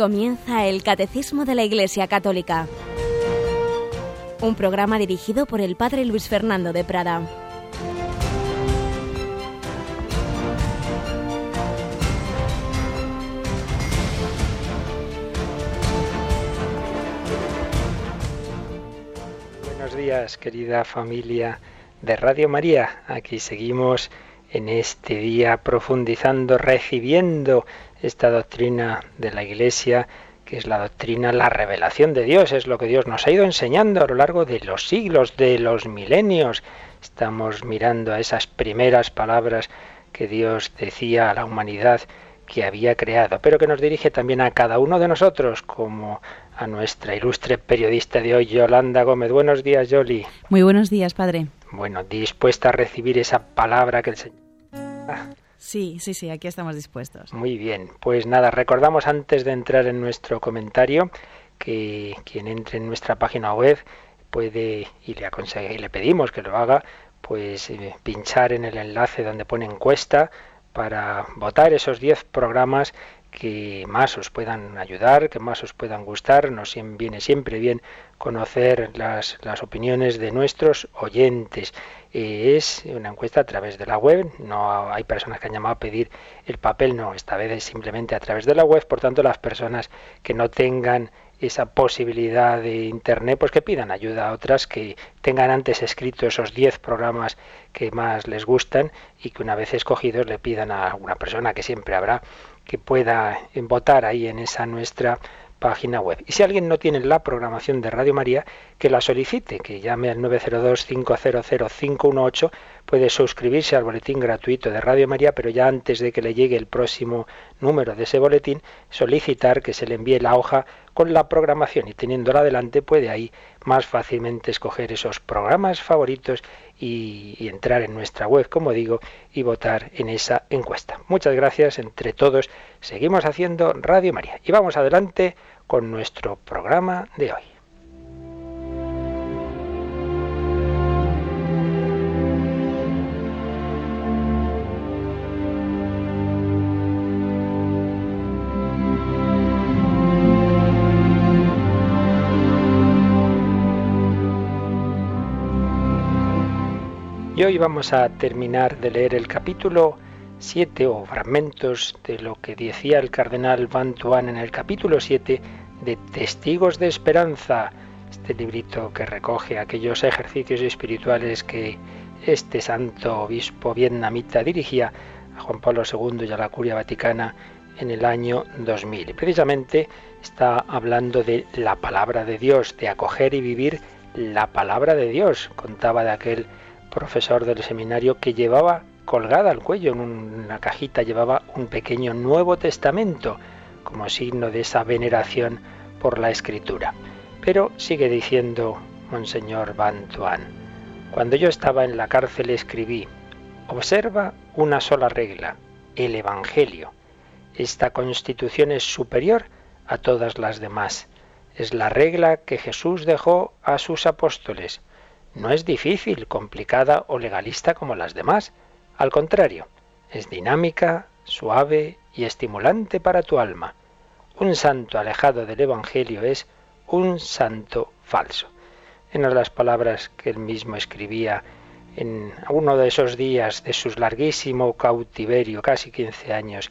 Comienza el Catecismo de la Iglesia Católica, un programa dirigido por el Padre Luis Fernando de Prada. Buenos días, querida familia de Radio María. Aquí seguimos en este día profundizando, recibiendo esta doctrina de la Iglesia, que es la doctrina, la revelación de Dios, es lo que Dios nos ha ido enseñando a lo largo de los siglos, de los milenios. Estamos mirando a esas primeras palabras que Dios decía a la humanidad que había creado, pero que nos dirige también a cada uno de nosotros, como a nuestra ilustre periodista de hoy, Yolanda Gómez. Buenos días, Yoli. Muy buenos días, padre. Bueno, dispuesta a recibir esa palabra que el Señor... Sí, sí, sí, aquí estamos dispuestos. Muy bien, pues nada, recordamos antes de entrar en nuestro comentario que quien entre en nuestra página web puede, y le, y le pedimos que lo haga, pues eh, pinchar en el enlace donde pone encuesta para votar esos 10 programas que más os puedan ayudar, que más os puedan gustar. Nos viene siempre bien conocer las, las opiniones de nuestros oyentes. Es una encuesta a través de la web, no hay personas que han llamado a pedir el papel, no, esta vez es simplemente a través de la web, por tanto las personas que no tengan esa posibilidad de internet, pues que pidan ayuda a otras que tengan antes escrito esos 10 programas que más les gustan y que una vez escogidos le pidan a alguna persona que siempre habrá que pueda votar ahí en esa nuestra página web. Y si alguien no tiene la programación de Radio María, que la solicite, que llame al 902-500-518, puede suscribirse al boletín gratuito de Radio María, pero ya antes de que le llegue el próximo número de ese boletín, solicitar que se le envíe la hoja con la programación y teniéndola adelante puede ahí más fácilmente escoger esos programas favoritos y, y, entrar en nuestra web, como digo, y votar en esa encuesta. Muchas gracias entre todos. Seguimos haciendo Radio María y vamos adelante con nuestro programa de hoy. Vamos a terminar de leer el capítulo 7 o fragmentos de lo que decía el cardenal Van Tuan en el capítulo 7 de Testigos de Esperanza, este librito que recoge aquellos ejercicios espirituales que este santo obispo vietnamita dirigía a Juan Pablo II y a la Curia Vaticana en el año 2000. Y precisamente está hablando de la palabra de Dios, de acoger y vivir la palabra de Dios. Contaba de aquel profesor del seminario que llevaba colgada al cuello en una cajita, llevaba un pequeño Nuevo Testamento como signo de esa veneración por la escritura. Pero sigue diciendo Monseñor Bantuan, cuando yo estaba en la cárcel escribí, observa una sola regla, el Evangelio. Esta constitución es superior a todas las demás. Es la regla que Jesús dejó a sus apóstoles no es difícil, complicada o legalista como las demás. Al contrario, es dinámica, suave y estimulante para tu alma. Un santo alejado del Evangelio es un santo falso. En las palabras que él mismo escribía en uno de esos días de su larguísimo cautiverio, casi 15 años,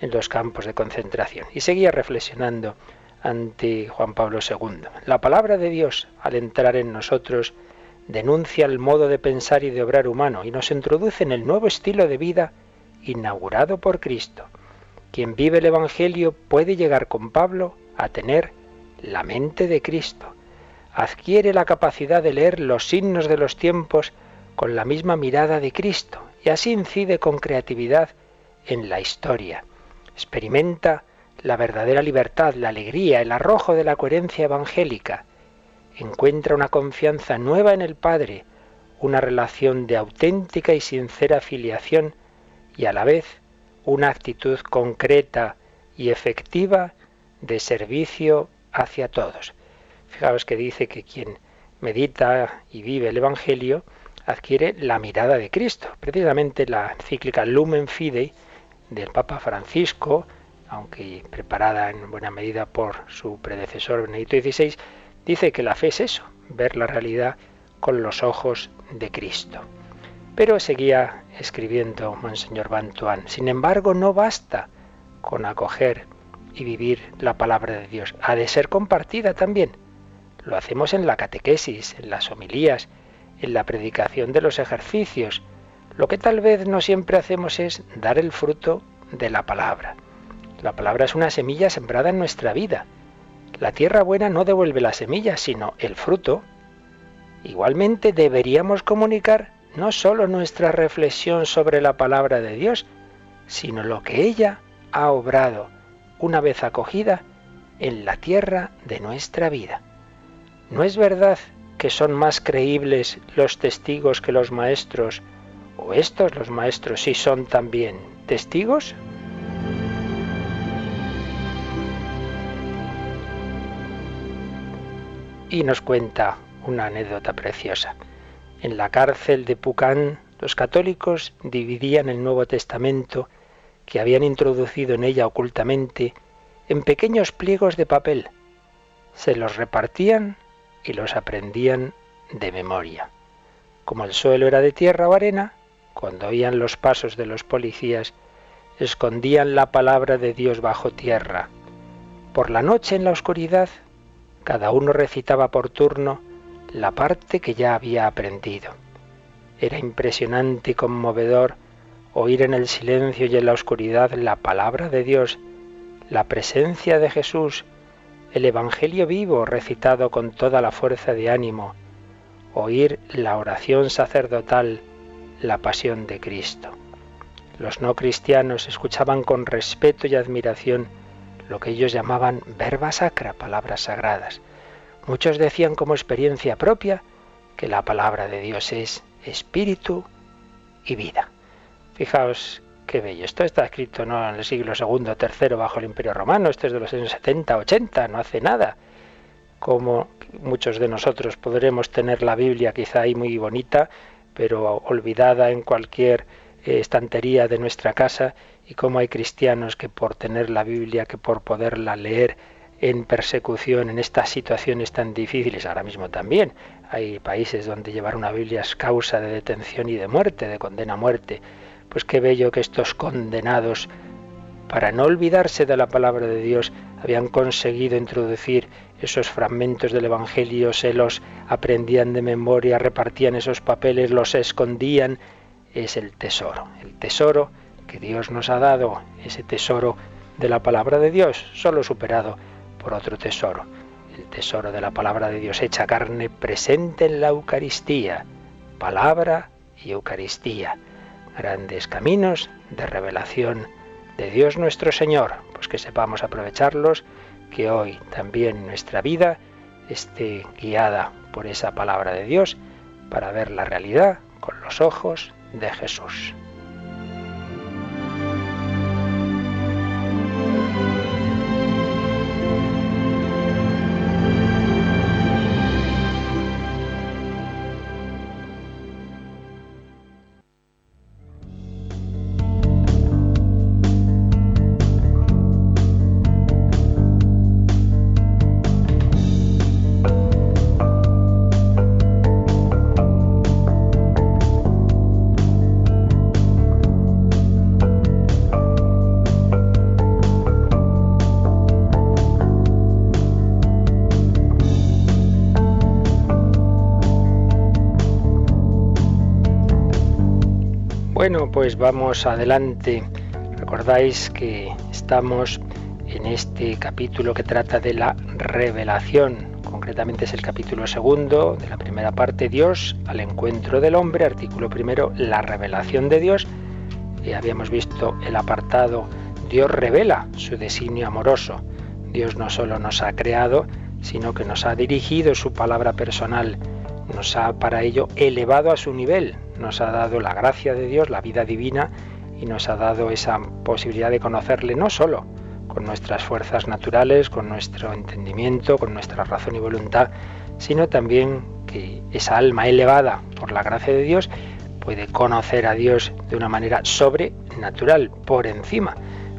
en los campos de concentración. Y seguía reflexionando ante Juan Pablo II. La palabra de Dios, al entrar en nosotros, denuncia el modo de pensar y de obrar humano y nos introduce en el nuevo estilo de vida inaugurado por Cristo. Quien vive el Evangelio puede llegar con Pablo a tener la mente de Cristo. Adquiere la capacidad de leer los signos de los tiempos con la misma mirada de Cristo y así incide con creatividad en la historia. Experimenta la verdadera libertad, la alegría, el arrojo de la coherencia evangélica encuentra una confianza nueva en el Padre, una relación de auténtica y sincera filiación y a la vez una actitud concreta y efectiva de servicio hacia todos. Fijaos que dice que quien medita y vive el Evangelio adquiere la mirada de Cristo. Precisamente la encíclica Lumen Fidei del Papa Francisco aunque preparada en buena medida por su predecesor Benedicto XVI, dice que la fe es eso, ver la realidad con los ojos de Cristo. Pero seguía escribiendo Monseñor Bantuán, sin embargo no basta con acoger y vivir la palabra de Dios, ha de ser compartida también. Lo hacemos en la catequesis, en las homilías, en la predicación de los ejercicios. Lo que tal vez no siempre hacemos es dar el fruto de la palabra. La palabra es una semilla sembrada en nuestra vida. La tierra buena no devuelve la semilla, sino el fruto. Igualmente deberíamos comunicar no solo nuestra reflexión sobre la palabra de Dios, sino lo que ella ha obrado una vez acogida en la tierra de nuestra vida. ¿No es verdad que son más creíbles los testigos que los maestros? ¿O estos, los maestros, sí son también testigos? Y nos cuenta una anécdota preciosa. En la cárcel de Pucán, los católicos dividían el Nuevo Testamento que habían introducido en ella ocultamente en pequeños pliegos de papel. Se los repartían y los aprendían de memoria. Como el suelo era de tierra o arena, cuando oían los pasos de los policías, escondían la palabra de Dios bajo tierra. Por la noche en la oscuridad, cada uno recitaba por turno la parte que ya había aprendido. Era impresionante y conmovedor oír en el silencio y en la oscuridad la palabra de Dios, la presencia de Jesús el Evangelio vivo recitado con toda la fuerza de ánimo, oír la oración sacerdotal, la pasión de Cristo. Los no cristianos escuchaban con respeto y admiración lo que ellos llamaban verba sacra, palabras sagradas. Muchos decían como experiencia propia que la palabra de Dios es espíritu y vida. Fijaos Qué bello. Esto está escrito no en el siglo segundo, tercero bajo el Imperio Romano. Esto es de los años 70, 80, no hace nada. Como muchos de nosotros podremos tener la Biblia quizá ahí muy bonita, pero olvidada en cualquier estantería de nuestra casa, y como hay cristianos que por tener la Biblia, que por poderla leer en persecución, en estas situaciones tan difíciles, ahora mismo también hay países donde llevar una Biblia es causa de detención y de muerte, de condena a muerte pues qué bello que estos condenados, para no olvidarse de la palabra de Dios, habían conseguido introducir esos fragmentos del Evangelio, se los aprendían de memoria, repartían esos papeles, los escondían. Es el tesoro, el tesoro que Dios nos ha dado, ese tesoro de la palabra de Dios, solo superado por otro tesoro, el tesoro de la palabra de Dios hecha carne presente en la Eucaristía, palabra y Eucaristía. Grandes caminos de revelación de Dios nuestro Señor, pues que sepamos aprovecharlos, que hoy también nuestra vida esté guiada por esa palabra de Dios para ver la realidad con los ojos de Jesús. Bueno, pues vamos adelante. Recordáis que estamos en este capítulo que trata de la revelación. Concretamente es el capítulo segundo de la primera parte, Dios al encuentro del hombre, artículo primero, la revelación de Dios. Y habíamos visto el apartado, Dios revela su designio amoroso. Dios no solo nos ha creado, sino que nos ha dirigido su palabra personal, nos ha para ello elevado a su nivel, nos ha dado la gracia de Dios, la vida divina, y nos ha dado esa posibilidad de conocerle no solo con nuestras fuerzas naturales, con nuestro entendimiento, con nuestra razón y voluntad, sino también que esa alma elevada por la gracia de Dios puede conocer a Dios de una manera sobrenatural, por encima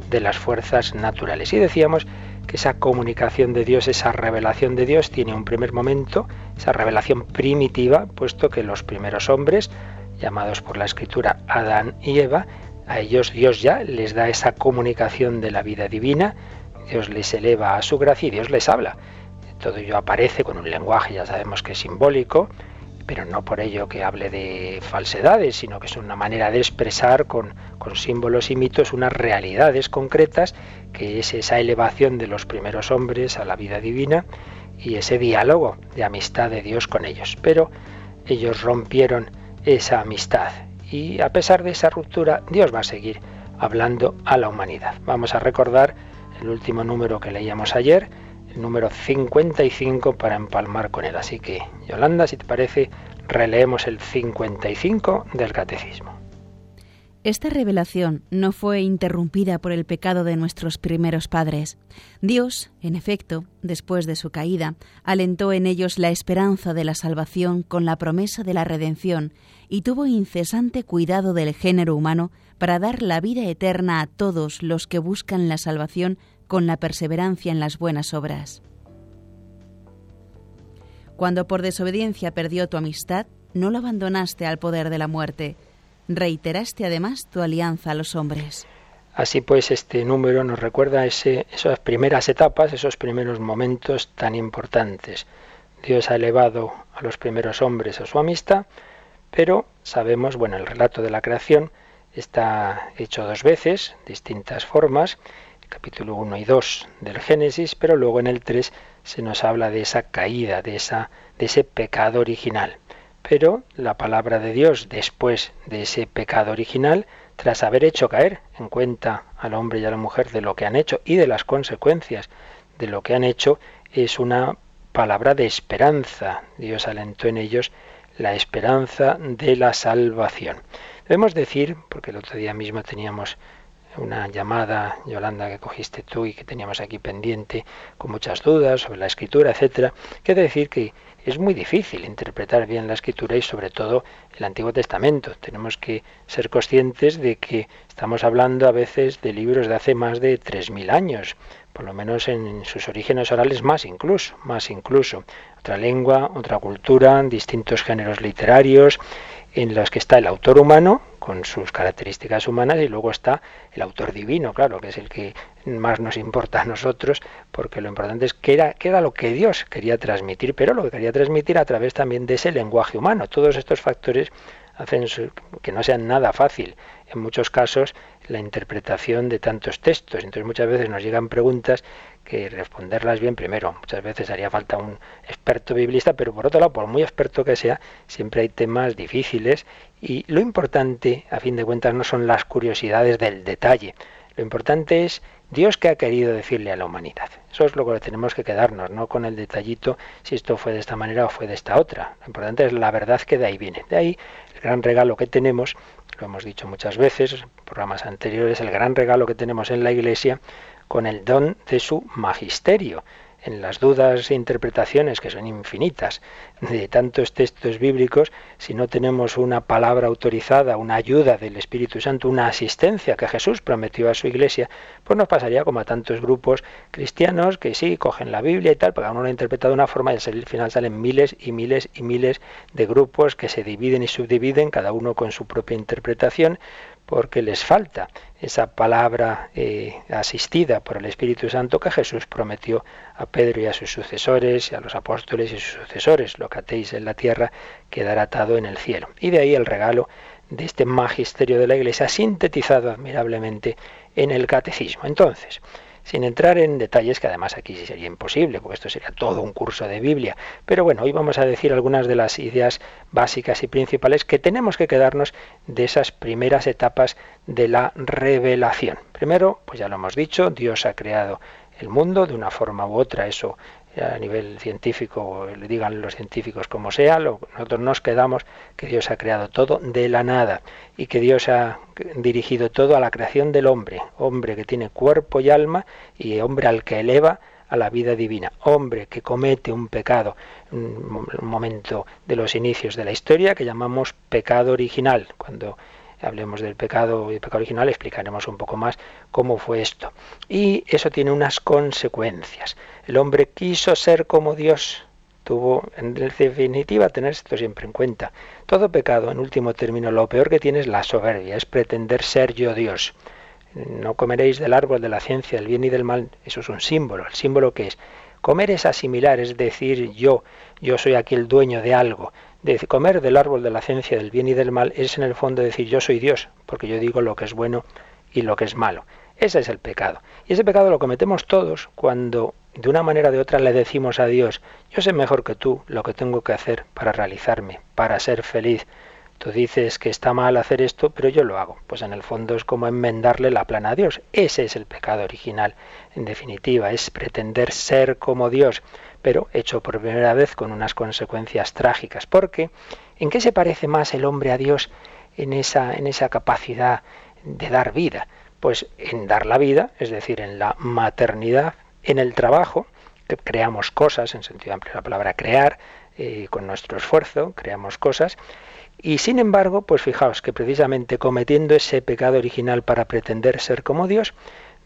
de las fuerzas naturales. Y decíamos que esa comunicación de Dios, esa revelación de Dios tiene un primer momento, esa revelación primitiva, puesto que los primeros hombres, llamados por la escritura Adán y Eva, a ellos Dios ya les da esa comunicación de la vida divina, Dios les eleva a su gracia y Dios les habla. Todo ello aparece con un lenguaje, ya sabemos que es simbólico, pero no por ello que hable de falsedades, sino que es una manera de expresar con, con, símbolos y mitos unas realidades concretas, que es esa elevación de los primeros hombres a la vida divina y ese diálogo de amistad de Dios con ellos. Pero ellos rompieron esa amistad y a pesar de esa ruptura, Dios va a seguir hablando a la humanidad. Vamos a recordar el último número que leíamos ayer, el número 55 para empalmar con él. Así que, Yolanda, si te parece, releemos el 55 del Catecismo. Esta revelación no fue interrumpida por el pecado de nuestros primeros padres. Dios, en efecto, después de su caída, alentó en ellos la esperanza de la salvación con la promesa de la redención y tuvo incesante cuidado del género humano para dar la vida eterna a todos los que buscan la salvación con la perseverancia en las buenas obras. Cuando por desobediencia perdió tu amistad, no lo abandonaste al poder de la muerte. Reiteraste además tu alianza a los hombres. Así pues, este número nos recuerda ese, esas primeras etapas, esos primeros momentos tan importantes. Dios ha elevado a los primeros hombres a su amistad, pero sabemos, bueno, el relato de la creación está hecho dos veces, distintas formas, capítulo 1 y 2 del Génesis, pero luego en el 3 se nos habla de esa caída, de, esa, de ese pecado original. Pero la palabra de Dios, después de ese pecado original, tras haber hecho caer en cuenta al hombre y a la mujer de lo que han hecho y de las consecuencias de lo que han hecho, es una palabra de esperanza. Dios alentó en ellos la esperanza de la salvación. Debemos decir, porque el otro día mismo teníamos una llamada, Yolanda, que cogiste tú y que teníamos aquí pendiente, con muchas dudas sobre la escritura, etcétera, que decir que es muy difícil interpretar bien la escritura y sobre todo el Antiguo Testamento. Tenemos que ser conscientes de que estamos hablando a veces de libros de hace más de 3.000 años, por lo menos en sus orígenes orales más incluso, más incluso. Otra lengua, otra cultura, distintos géneros literarios, en los que está el autor humano, con sus características humanas, y luego está el autor divino, claro, que es el que más nos importa a nosotros, porque lo importante es qué era, qué era lo que Dios quería transmitir, pero lo que quería transmitir a través también de ese lenguaje humano. Todos estos factores hacen que no sea nada fácil en muchos casos la interpretación de tantos textos. Entonces muchas veces nos llegan preguntas que responderlas bien primero. Muchas veces haría falta un experto biblista, pero por otro lado, por muy experto que sea, siempre hay temas difíciles y lo importante, a fin de cuentas, no son las curiosidades del detalle. Lo importante es Dios que ha querido decirle a la humanidad. Eso es lo que tenemos que quedarnos, no con el detallito si esto fue de esta manera o fue de esta otra. Lo importante es la verdad que de ahí viene. De ahí el gran regalo que tenemos, lo hemos dicho muchas veces, en programas anteriores, el gran regalo que tenemos en la Iglesia con el don de su magisterio en las dudas e interpretaciones, que son infinitas, de tantos textos bíblicos, si no tenemos una palabra autorizada, una ayuda del Espíritu Santo, una asistencia que Jesús prometió a su iglesia, pues nos pasaría como a tantos grupos cristianos que sí, cogen la Biblia y tal, pero uno lo ha interpretado de una forma y al final salen miles y miles y miles de grupos que se dividen y subdividen, cada uno con su propia interpretación, porque les falta esa palabra eh, asistida por el Espíritu Santo que Jesús prometió a Pedro y a sus sucesores, y a los apóstoles y sus sucesores. Lo que atéis en la tierra quedará atado en el cielo. Y de ahí el regalo de este magisterio de la Iglesia sintetizado admirablemente en el catecismo. Entonces, sin entrar en detalles que además aquí sí sería imposible, porque esto sería todo un curso de Biblia. Pero bueno, hoy vamos a decir algunas de las ideas básicas y principales que tenemos que quedarnos de esas primeras etapas de la revelación. Primero, pues ya lo hemos dicho, Dios ha creado el mundo de una forma u otra, eso a nivel científico, le digan los científicos como sea, nosotros nos quedamos que Dios ha creado todo de la nada y que Dios ha dirigido todo a la creación del hombre, hombre que tiene cuerpo y alma y hombre al que eleva a la vida divina, hombre que comete un pecado, un momento de los inicios de la historia que llamamos pecado original, cuando hablemos del pecado y pecado original, explicaremos un poco más cómo fue esto. Y eso tiene unas consecuencias. El hombre quiso ser como Dios, tuvo en definitiva tener esto siempre en cuenta. Todo pecado, en último término, lo peor que tiene es la soberbia, es pretender ser yo Dios. No comeréis del árbol de la ciencia del bien y del mal, eso es un símbolo. El símbolo que es comer es asimilar, es decir, yo, yo soy aquí el dueño de algo. De comer del árbol de la ciencia del bien y del mal es en el fondo decir yo soy Dios, porque yo digo lo que es bueno y lo que es malo. Ese es el pecado. Y ese pecado lo cometemos todos cuando de una manera o de otra le decimos a Dios, yo sé mejor que tú lo que tengo que hacer para realizarme, para ser feliz. Tú dices que está mal hacer esto, pero yo lo hago. Pues en el fondo es como enmendarle la plana a Dios. Ese es el pecado original, en definitiva, es pretender ser como Dios, pero hecho por primera vez con unas consecuencias trágicas. Porque, ¿en qué se parece más el hombre a Dios en esa, en esa capacidad de dar vida? Pues en dar la vida, es decir, en la maternidad, en el trabajo, que creamos cosas, en sentido amplio la palabra crear, eh, con nuestro esfuerzo, creamos cosas, y sin embargo, pues fijaos que precisamente cometiendo ese pecado original para pretender ser como Dios,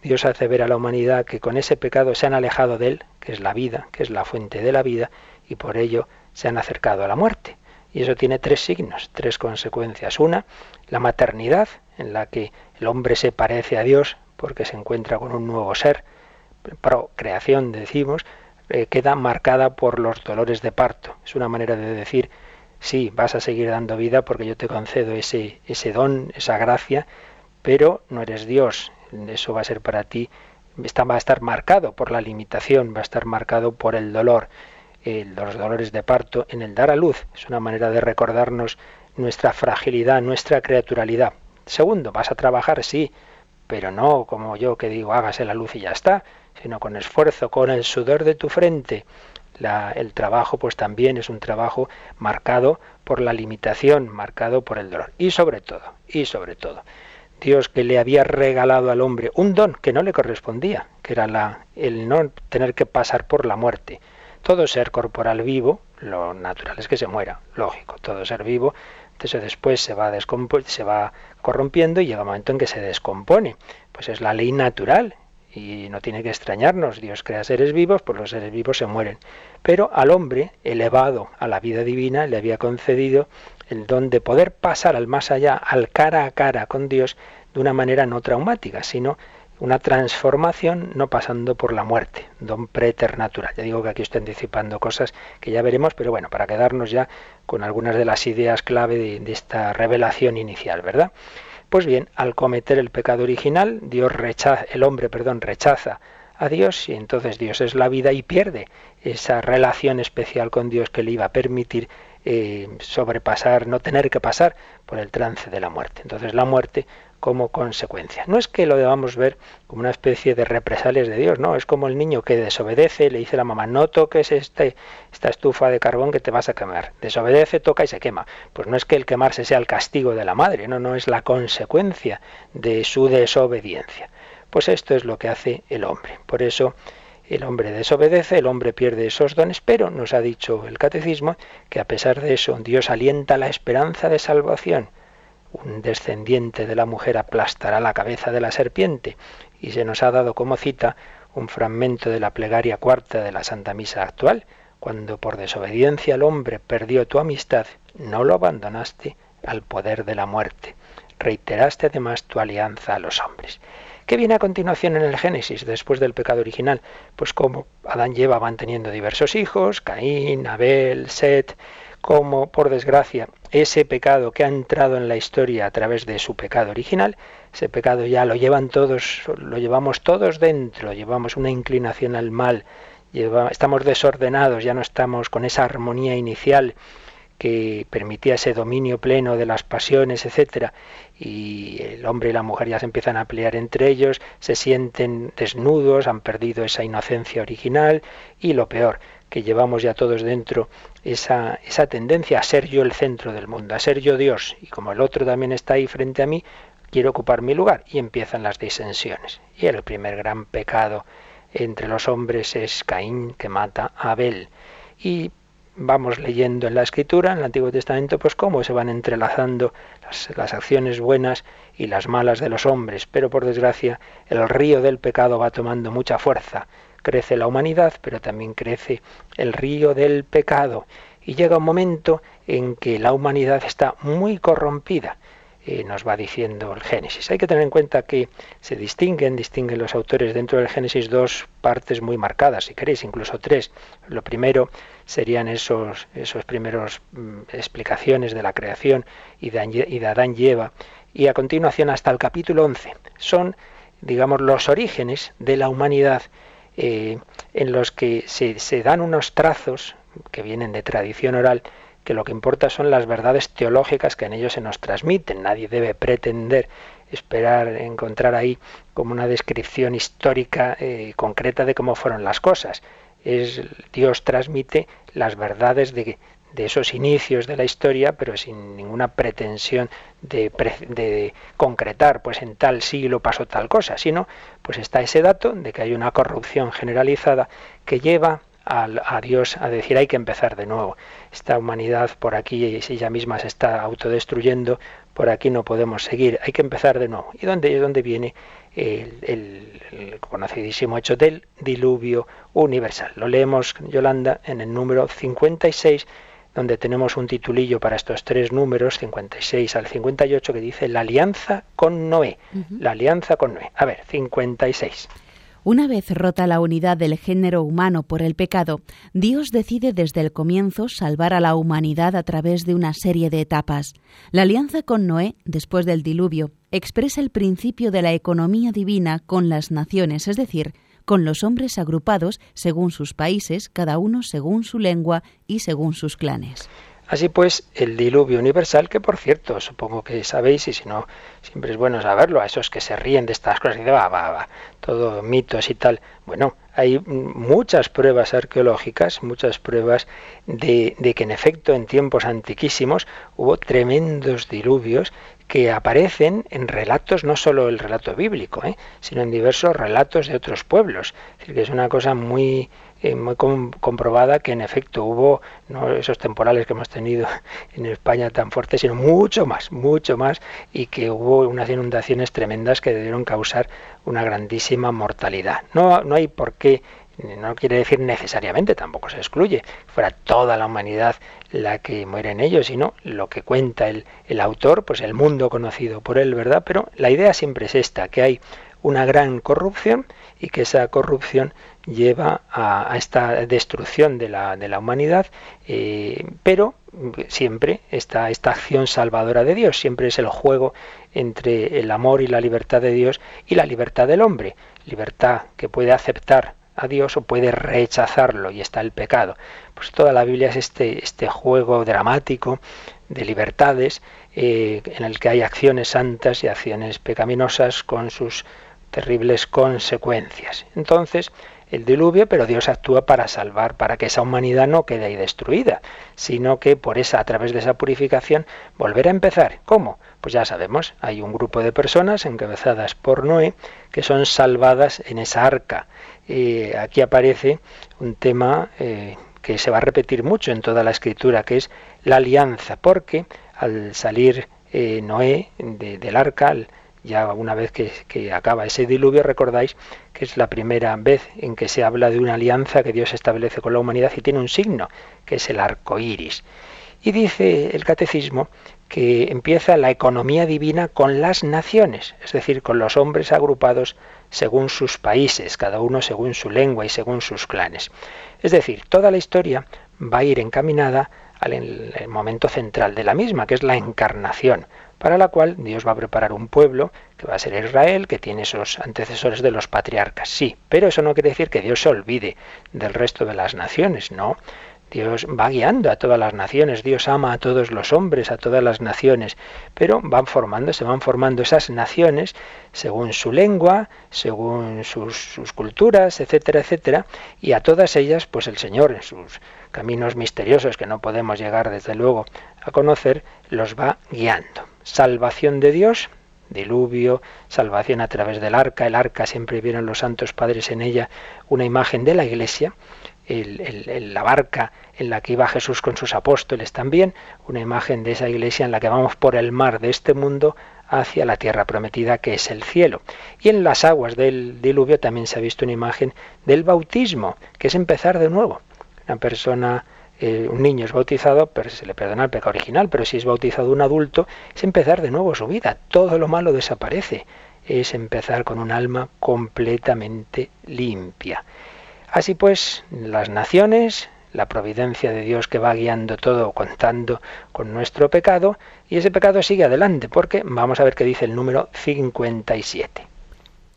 Dios hace ver a la humanidad que con ese pecado se han alejado de Él, que es la vida, que es la fuente de la vida, y por ello se han acercado a la muerte. Y eso tiene tres signos, tres consecuencias. Una, la maternidad, en la que el hombre se parece a Dios porque se encuentra con un nuevo ser, procreación decimos, eh, queda marcada por los dolores de parto. Es una manera de decir sí, vas a seguir dando vida porque yo te concedo ese, ese don, esa gracia, pero no eres Dios. Eso va a ser para ti, va a estar marcado por la limitación, va a estar marcado por el dolor, los dolores de parto en el dar a luz. Es una manera de recordarnos nuestra fragilidad, nuestra creaturalidad. Segundo, vas a trabajar, sí, pero no como yo que digo, hágase la luz y ya está, sino con esfuerzo, con el sudor de tu frente, el trabajo pues también es un trabajo marcado por la limitación, marcado por el dolor. Y sobre todo, y sobre todo, Dios que le había regalado al hombre un don que no le correspondía, que era la, el no tener que pasar por la muerte. Todo ser corporal vivo, lo natural es que se muera, lógico, todo ser vivo, entonces después se va, se va corrompiendo y llega un momento en que se descompone. Pues es la ley natural, y no tiene que extrañarnos, Dios crea seres vivos, pues los seres vivos se mueren. Pero al hombre, elevado a la vida divina, le había concedido el don de poder pasar al más allá, al cara a cara con Dios, de una manera no traumática, sino una transformación no pasando por la muerte, don preternatural. Ya digo que aquí estoy anticipando cosas que ya veremos, pero bueno, para quedarnos ya con algunas de las ideas clave de, esta revelación inicial, ¿verdad? Pues bien, al cometer el pecado original, Dios rechaza, el hombre, perdón, rechaza a Dios y entonces Dios es la vida y pierde esa relación especial con Dios que le iba a permitir eh, sobrepasar, no tener que pasar por el trance de la muerte. Entonces la muerte como consecuencia. No es que lo debamos ver como una especie de represalias de Dios, no, es como el niño que desobedece, le dice a la mamá, no toques este, esta estufa de carbón que te vas a quemar. Desobedece, toca y se quema. Pues no es que el quemarse sea el castigo de la madre, no, no es la consecuencia de su desobediencia. Pues esto es lo que hace el hombre. Por eso el hombre desobedece, el hombre pierde esos dones, pero nos ha dicho el catecismo que a pesar de eso Dios alienta la esperanza de salvación. Un descendiente de la mujer aplastará la cabeza de la serpiente, y se nos ha dado como cita un fragmento de la plegaria cuarta de la Santa Misa actual, cuando por desobediencia el hombre perdió tu amistad, no lo abandonaste al poder de la muerte, reiteraste además tu alianza a los hombres. ¿Qué viene a continuación en el Génesis, después del pecado original? Pues como Adán lleva manteniendo diversos hijos, Caín, Abel, Set, como, por desgracia, ese pecado que ha entrado en la historia a través de su pecado original, ese pecado ya lo llevan todos, lo llevamos todos dentro, llevamos una inclinación al mal, estamos desordenados, ya no estamos con esa armonía inicial que permitía ese dominio pleno de las pasiones, etcétera, y el hombre y la mujer ya se empiezan a pelear entre ellos, se sienten desnudos, han perdido esa inocencia original y lo peor, que llevamos ya todos dentro esa, esa tendencia a ser yo el centro del mundo, a ser yo Dios, y como el otro también está ahí frente a mí, quiero ocupar mi lugar, y empiezan las disensiones. Y el primer gran pecado entre los hombres es Caín que mata a Abel. Y vamos leyendo en la escritura, en el Antiguo Testamento, pues cómo se van entrelazando las, las, acciones buenas y las malas de los hombres. Pero por desgracia el río del pecado va tomando mucha fuerza. Crece la humanidad, pero también crece el río del pecado. Y llega un momento en que la humanidad está muy corrompida nos va diciendo el Génesis. Hay que tener en cuenta que se distinguen, distinguen los autores dentro del Génesis dos partes muy marcadas, si queréis, incluso tres. Lo primero serían esos, esos primeros mm, explicaciones de la creación y de, y de Adán y Eva, y a continuación hasta el capítulo 11. Son, digamos, los orígenes de la humanidad eh, en los que se, se dan unos trazos que vienen de tradición oral que lo que importa son las verdades teológicas que en ellos se nos transmiten. Nadie debe pretender esperar encontrar ahí como una descripción histórica eh, concreta de cómo fueron las cosas. Es, Dios transmite las verdades de, de esos inicios de la historia, pero sin ninguna pretensión de, de, concretar, pues en tal siglo pasó tal cosa, sino pues está ese dato de que hay una corrupción generalizada que lleva a, Dios a decir hay que empezar de nuevo. Esta humanidad por aquí ella misma se está autodestruyendo, por aquí no podemos seguir, hay que empezar de nuevo. ¿Y dónde, dónde viene el, el, conocidísimo hecho del diluvio universal? Lo leemos, Yolanda, en el número 56 donde tenemos un titulillo para estos tres números, 56 al 58, que dice la alianza con Noé. La alianza con Noé. A ver, 56. Una vez rota la unidad del género humano por el pecado, Dios decide desde el comienzo salvar a la humanidad a través de una serie de etapas. La alianza con Noé, después del diluvio, expresa el principio de la economía divina con las naciones, es decir, con los hombres agrupados según sus países, cada uno según su lengua y según sus clanes. Así pues, el diluvio universal, que por cierto, supongo que sabéis, y si no, siempre es bueno saberlo, a esos que se ríen de estas cosas y de va, va, va, todo mitos y tal. Bueno, hay muchas pruebas arqueológicas, muchas pruebas de, de que en efecto en tiempos antiquísimos hubo tremendos diluvios que aparecen en relatos, no solo el relato bíblico, ¿eh? sino en diversos relatos de otros pueblos. Es decir, que es una cosa muy, eh, muy comprobada que en efecto hubo no esos temporales que hemos tenido en España tan fuertes, sino mucho más, mucho más, y que hubo unas inundaciones tremendas que debieron causar una grandísima mortalidad. No, no hay por qué no quiere decir necesariamente, tampoco se excluye, fuera toda la humanidad la que muere en ello, sino lo que cuenta el, el, autor, pues el mundo conocido por él, ¿verdad? Pero la idea siempre es esta, que hay una gran corrupción y que esa corrupción lleva a, esta destrucción de la, de la humanidad, eh, pero siempre está esta acción salvadora de Dios, siempre es el juego entre el amor y la libertad de Dios y la libertad del hombre, libertad que puede aceptar a Dios o puede rechazarlo y está el pecado. Pues toda la Biblia es este, este juego dramático de libertades eh, en el que hay acciones santas y acciones pecaminosas con sus terribles consecuencias. Entonces, el diluvio, pero Dios actúa para salvar, para que esa humanidad no quede ahí destruida, sino que por esa, a través de esa purificación, volver a empezar. ¿Cómo? Pues ya sabemos, hay un grupo de personas encabezadas por Noé que son salvadas en esa arca. y aquí aparece un tema eh, que se va a repetir mucho en toda la escritura, que es la alianza, porque al salir eh, Noé del arca, ya una vez que, acaba ese diluvio, recordáis que es la primera vez en que se habla de una alianza que Dios establece con la humanidad y tiene un signo, que es el arco iris. Y dice el catecismo que empieza la economía divina con las naciones, es decir, con los hombres agrupados según sus países, cada uno según su lengua y según sus clanes. Es decir, toda la historia va a ir encaminada al momento central de la misma, que es la encarnación para la cual Dios va a preparar un pueblo que va a ser Israel, que tiene esos antecesores de los patriarcas. Sí, pero eso no quiere decir que Dios se olvide del resto de las naciones, no. Dios va guiando a todas las naciones, Dios ama a todos los hombres, a todas las naciones, pero van formando, se van formando esas naciones según su lengua, según sus, sus culturas, etcétera, etcétera, y a todas ellas, pues el Señor en sus caminos misteriosos que no podemos llegar desde luego a conocer, los va guiando salvación de Dios, diluvio, salvación a través del arca. El arca siempre vieron los santos padres en ella una imagen de la iglesia la barca en la que iba Jesús con sus apóstoles también, una imagen de esa iglesia en la que vamos por el mar de este mundo hacia la tierra prometida que es el cielo. Y en las aguas del diluvio también se ha visto una imagen del bautismo, que es empezar de nuevo. Una persona, eh, un niño es bautizado, pero se le perdona el pecado original, pero si es bautizado un adulto, es empezar de nuevo su vida. Todo lo malo desaparece. Es empezar con un alma completamente limpia. Así pues, las naciones, la providencia de Dios que va guiando todo, contando con nuestro pecado, y ese pecado sigue adelante, porque vamos a ver qué dice el número 57.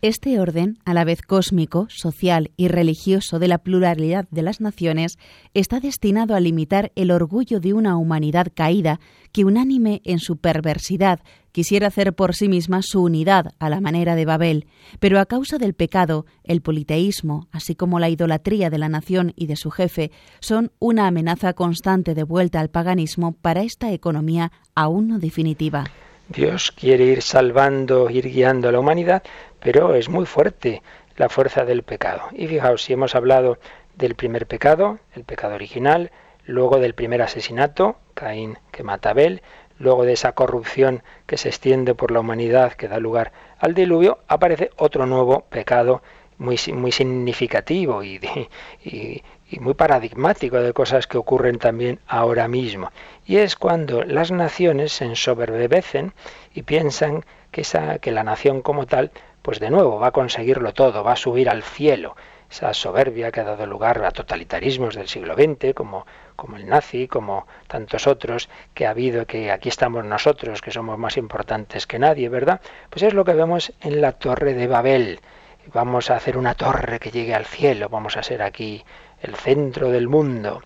Este orden, a la vez cósmico, social y religioso de la pluralidad de las naciones, está destinado a limitar el orgullo de una humanidad caída que, unánime en su perversidad, quisiera hacer por sí misma su unidad a la manera de Babel, pero a causa del pecado, el politeísmo, así como la idolatría de la nación y de su jefe, son una amenaza constante de vuelta al paganismo para esta economía aún no definitiva. Dios quiere ir salvando, ir guiando a la humanidad, pero es muy fuerte la fuerza del pecado. Y fijaos, si hemos hablado del primer pecado, el pecado original, luego del primer asesinato, Caín que mata a Abel, luego de esa corrupción que se extiende por la humanidad que da lugar al diluvio, aparece otro nuevo pecado muy, muy significativo y, muy paradigmático de cosas que ocurren también ahora mismo. Y es cuando las naciones se ensoberbecen y piensan que, esa, que la nación como tal pues de nuevo va a conseguirlo todo, va a subir al cielo. Esa soberbia que ha dado lugar a totalitarismos del siglo XX, como, como el nazi, como tantos otros que ha habido, que aquí estamos nosotros, que somos más importantes que nadie, ¿verdad? Pues es lo que vemos en la Torre de Babel. Vamos a hacer una torre que llegue al cielo, vamos a ser aquí el centro del mundo.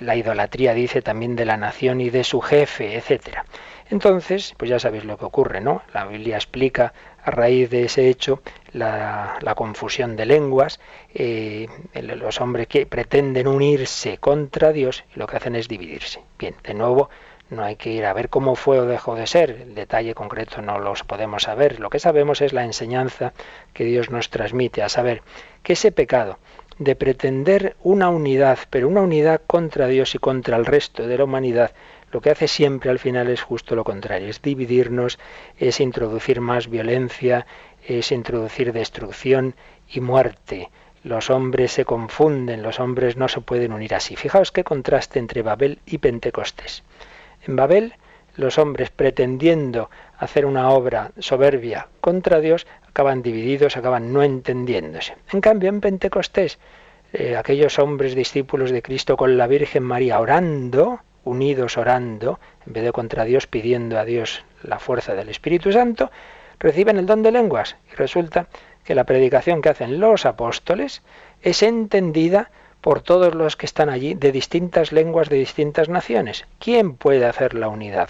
La idolatría dice también de la nación y de su jefe, etcétera. Entonces, pues ya sabéis lo que ocurre, ¿no? La Biblia explica a raíz de ese hecho la, confusión de lenguas, eh, los hombres que pretenden unirse contra Dios y lo que hacen es dividirse. Bien, de nuevo, no hay que ir a ver cómo fue o dejó de ser, el detalle concreto no los podemos saber, lo que sabemos es la enseñanza que Dios nos transmite, a saber que ese pecado de pretender una unidad, pero una unidad contra Dios y contra el resto de la humanidad, lo que hace siempre al final es justo lo contrario, es dividirnos, es introducir más violencia, es introducir destrucción y muerte. Los hombres se confunden, los hombres no se pueden unir así. Fijaos qué contraste entre Babel y Pentecostés. En Babel, los hombres pretendiendo hacer una obra soberbia contra Dios, acaban divididos, acaban no entendiéndose. En cambio, en Pentecostés, eh, aquellos hombres discípulos de Cristo con la Virgen María orando, unidos orando, en vez de contra Dios pidiendo a Dios la fuerza del Espíritu Santo, reciben el don de lenguas y resulta que la predicación que hacen los apóstoles es entendida por todos los que están allí de distintas lenguas de distintas naciones. ¿Quién puede hacer la unidad?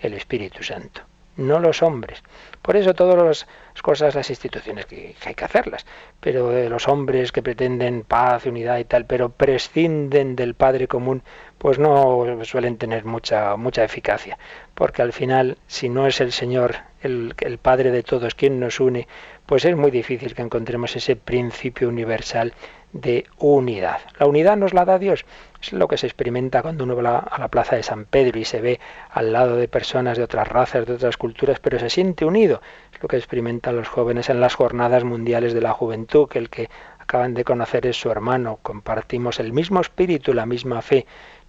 El Espíritu Santo, no los hombres. Por eso todas las cosas, las instituciones que, hay que hacerlas, pero de los hombres que pretenden paz, unidad y tal, pero prescinden del Padre común, pues no suelen tener mucha, mucha eficacia, porque al final, si no es el Señor, el, el Padre de todos, quien nos une, pues es muy difícil que encontremos ese principio universal de unidad. La unidad nos la da Dios. Es lo que se experimenta cuando uno va a la plaza de San Pedro y se ve al lado de personas de otras razas, de otras culturas, pero se siente unido. Es lo que experimentan los jóvenes en las jornadas mundiales de la juventud, que el que acaban de conocer es su hermano, compartimos el mismo espíritu, la misma fe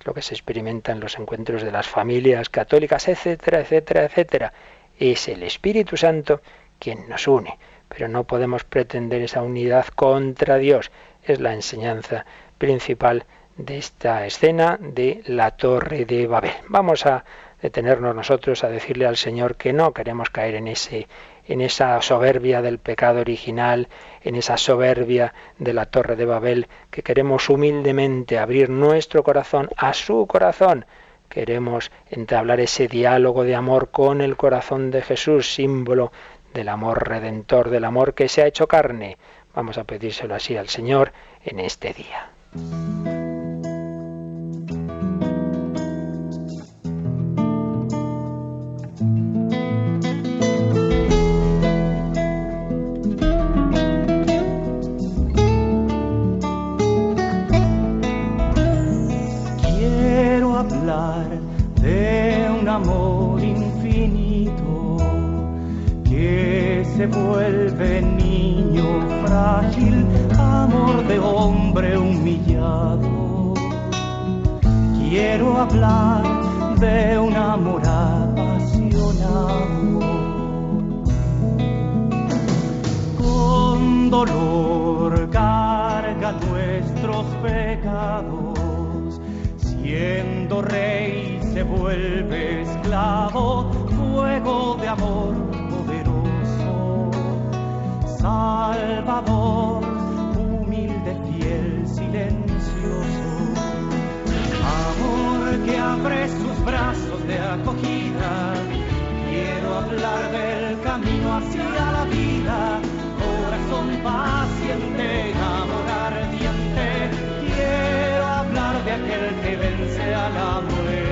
lo que se experimenta en los encuentros de las familias católicas, etcétera, etcétera, etcétera. Es el Espíritu Santo quien nos une, pero no podemos pretender esa unidad contra Dios. Es la enseñanza principal de esta escena de la Torre de Babel. Vamos a detenernos nosotros a decirle al Señor que no queremos caer en ese en esa soberbia del pecado original, en esa soberbia de la torre de Babel, que queremos humildemente abrir nuestro corazón a su corazón. Queremos entablar ese diálogo de amor con el corazón de Jesús, símbolo del amor redentor, del amor que se ha hecho carne. Vamos a pedírselo así al Señor en este día. hablar de un amor infinito que se vuelve hombre humillado. Quiero hablar de un amor apasionado. Con dolor carga nuestros pecados, siendo rey se vuelve esclavo, fuego de amor poderoso, Salvador, silencioso, amor que abre sus brazos de acogida. Quiero hablar del camino hacia la vida, corazón paciente, amor ardiente. Quiero hablar de aquel que vence a la muerte.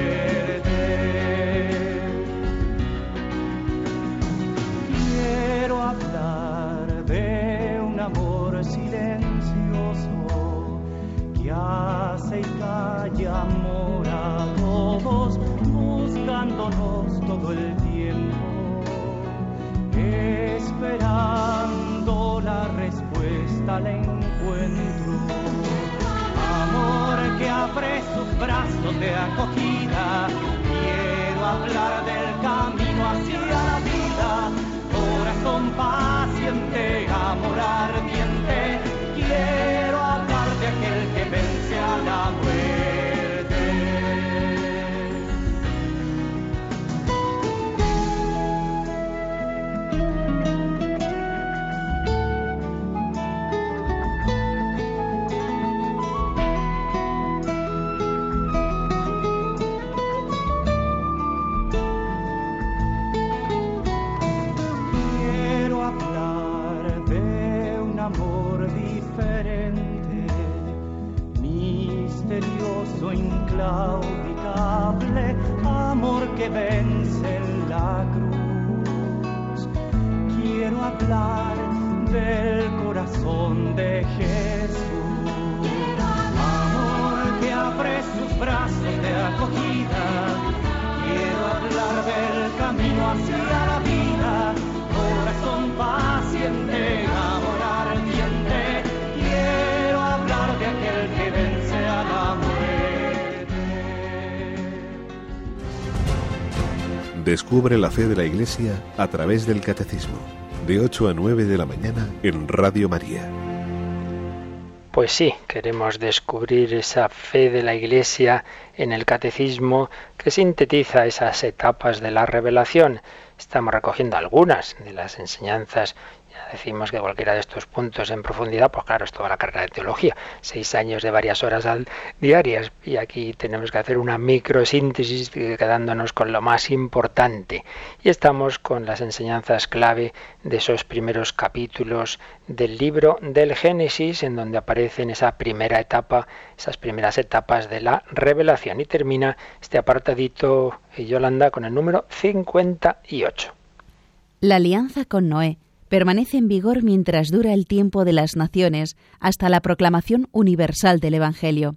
Descubre la fe de la Iglesia a través del Catecismo, de 8 a 9 de la mañana en Radio María. Pues sí, queremos descubrir esa fe de la Iglesia en el catecismo que sintetiza esas etapas de la revelación. Estamos recogiendo algunas de las enseñanzas. Decimos que cualquiera de estos puntos en profundidad, pues claro, es toda la carrera de teología, seis años de varias horas al diarias. Y aquí tenemos que hacer una microsíntesis quedándonos con lo más importante. Y estamos con las enseñanzas clave de esos primeros capítulos del libro del Génesis, en donde aparece en esa primera etapa, esas primeras etapas de la revelación. Y termina este apartadito, eh, Yolanda, con el número 58. La alianza con Noé permanece en vigor mientras dura el tiempo de las naciones hasta la proclamación universal del Evangelio.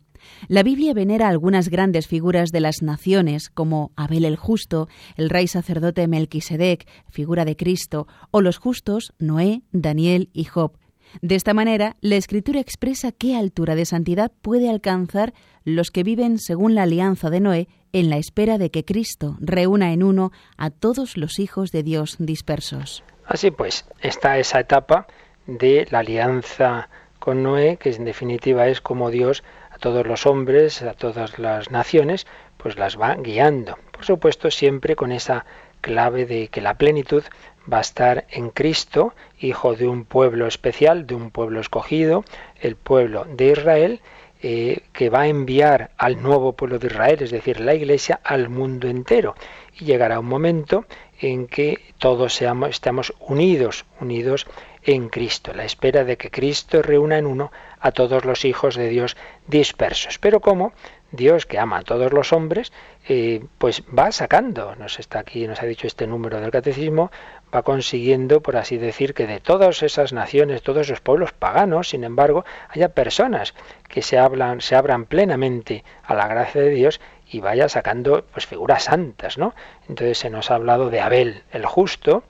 La Biblia venera algunas grandes figuras de las naciones, como Abel el justo, el rey sacerdote Melquisedec, figura de Cristo, o los justos Noé, Daniel y Job. De esta manera, la Escritura expresa qué altura de santidad puede alcanzar los que viven según la alianza de Noé en la espera de que Cristo reúna en uno a todos los hijos de Dios dispersos. Así pues, está esa etapa de la alianza con Noé, que en definitiva es como Dios a todos los hombres, a todas las naciones, pues las va guiando. Por supuesto, siempre con esa clave de que la plenitud va a estar en Cristo, hijo de un pueblo especial, de un pueblo escogido, el pueblo de Israel, eh, que va a enviar al nuevo pueblo de Israel, es decir, la Iglesia, al mundo entero. Y llegará un momento en que todos seamos, estemos unidos, unidos en Cristo, la espera de que Cristo reúna en uno a todos los hijos de Dios dispersos. Pero como Dios que ama a todos los hombres, eh, pues va sacando, nos está aquí, nos ha dicho este número del catecismo, va consiguiendo, por así decir, que de todas esas naciones, todos esos pueblos paganos, sin embargo, haya personas que se hablan, se abran plenamente a la gracia de Dios y vaya sacando pues figuras santas, ¿no? Entonces se nos ha hablado de Abel el justo,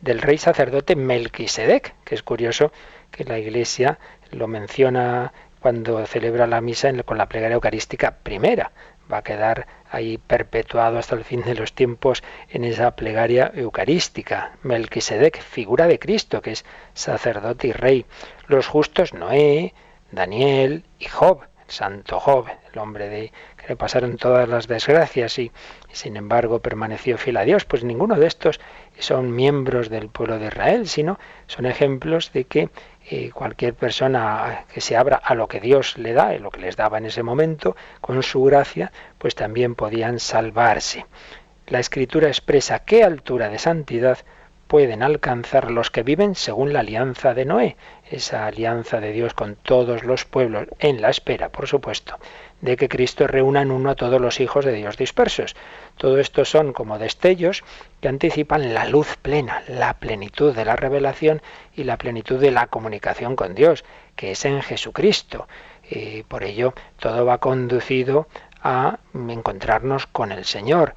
del rey sacerdote Melquisedec, que es curioso que la Iglesia lo menciona cuando celebra la misa con la plegaria eucarística primera. Va a quedar ahí perpetuado hasta el fin de los tiempos en esa plegaria eucarística. Melquisedec, figura de Cristo, que es sacerdote y rey. Los justos Noé, Daniel y Job, santo Job, el hombre de que le pasaron todas las desgracias y, sin embargo permaneció fiel a Dios, pues ninguno de estos son miembros del pueblo de Israel, sino son ejemplos de que eh, cualquier persona que se abra a lo que Dios le da, lo que les daba en ese momento, con su gracia, pues también podían salvarse. La escritura expresa qué altura de santidad pueden alcanzar los que viven según la alianza de Noé, esa alianza de Dios con todos los pueblos, en la espera, por supuesto, de que Cristo reúna en uno a todos los hijos de Dios dispersos. Todo esto son como destellos que anticipan la luz plena, la plenitud de la revelación y la plenitud de la comunicación con Dios, que es en Jesucristo. Y por ello todo va conducido a encontrarnos con el Señor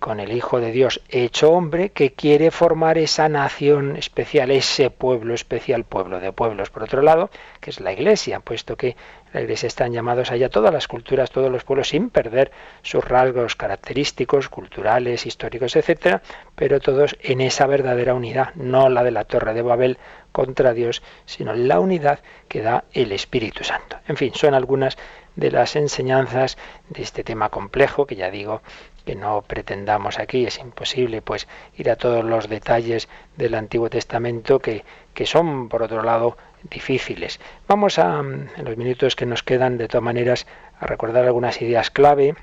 con el Hijo de Dios hecho hombre que quiere formar esa nación especial, ese pueblo especial, pueblo de pueblos, por otro lado, que es la Iglesia, puesto que la Iglesia están llamados allá todas las culturas, todos los pueblos, sin perder sus rasgos característicos, culturales, históricos, etcétera, pero todos en esa verdadera unidad, no la de la Torre de Babel contra Dios, sino la unidad que da el Espíritu Santo. En fin, son algunas de las enseñanzas de este tema complejo que ya digo que no pretendamos aquí, es imposible pues ir a todos los detalles del Antiguo Testamento que, que son, por otro lado, difíciles. Vamos a, en los minutos que nos quedan, de todas maneras, a recordar algunas ideas clave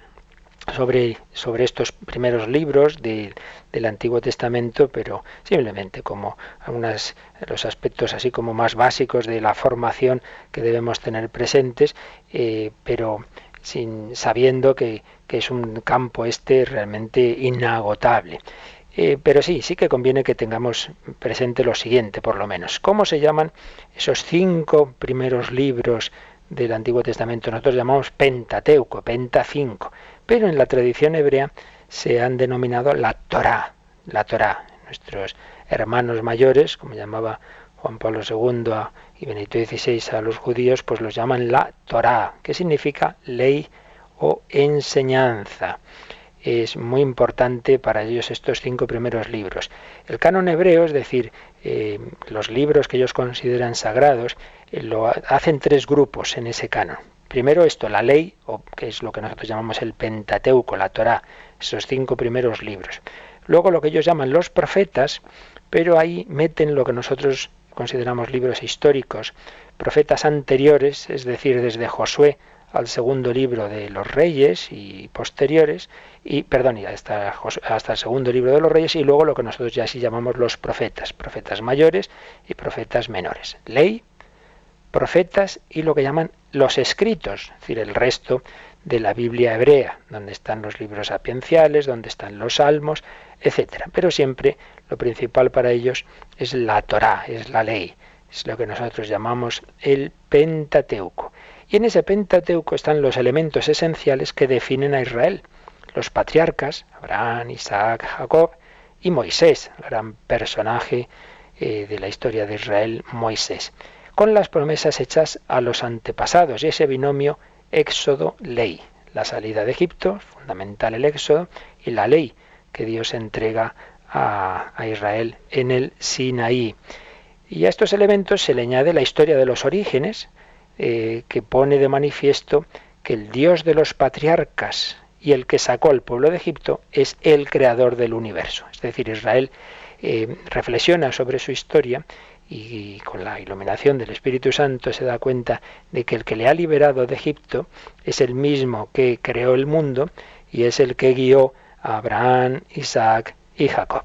sobre, sobre estos primeros libros del Antiguo Testamento, pero simplemente como algunos los aspectos así como más básicos de la formación que debemos tener presentes, eh, pero sin sabiendo que, es un campo este realmente inagotable. Eh, pero sí, sí que conviene que tengamos presente lo siguiente, por lo menos. ¿Cómo se llaman esos cinco primeros libros del Antiguo Testamento? Nosotros llamamos Pentateuco, Penta 5, pero en la tradición hebrea se han denominado la Torá, la Torá. Nuestros hermanos mayores, como llamaba Juan Pablo II y Benito XVI a los judíos, pues los llaman la Torá, que significa ley o enseñanza. Es muy importante para ellos estos cinco primeros libros. El canon hebreo, es decir, eh, los libros que ellos consideran sagrados, eh, lo hacen tres grupos en ese canon. Primero esto, la ley, o que es lo que nosotros llamamos el Pentateuco, la Torá, esos cinco primeros libros. Luego lo que ellos llaman los profetas, pero ahí meten lo que nosotros consideramos libros históricos, profetas anteriores, es decir, desde Josué al segundo libro de los reyes y posteriores, y perdón, y hasta, hasta el segundo libro de los reyes, y luego lo que nosotros ya sí llamamos los profetas, profetas mayores y profetas menores. Ley, profetas y lo que llaman los escritos, es decir, el resto de la Biblia hebrea, donde están los libros sapienciales, donde están los salmos, etcétera. Pero siempre lo principal para ellos es la Torá, es la ley, es lo que nosotros llamamos el Pentateuco. Y en ese Pentateuco están los elementos esenciales que definen a Israel, los patriarcas, Abraham, Isaac, Jacob y Moisés, gran personaje eh, de la historia de Israel, Moisés, con las promesas hechas a los antepasados y ese binomio Éxodo-ley. La salida de Egipto, fundamental el Éxodo, y la ley que Dios entrega a, Israel en el Sinaí. Y a estos elementos se le añade la historia de los orígenes, eh, que pone de manifiesto que el Dios de los patriarcas y el que sacó al pueblo de Egipto es el creador del universo. Es decir, Israel eh, reflexiona sobre su historia y con la iluminación del Espíritu Santo se da cuenta de que el que le ha liberado de Egipto es el mismo que creó el mundo y es el que guió a Abraham, Isaac y Jacob.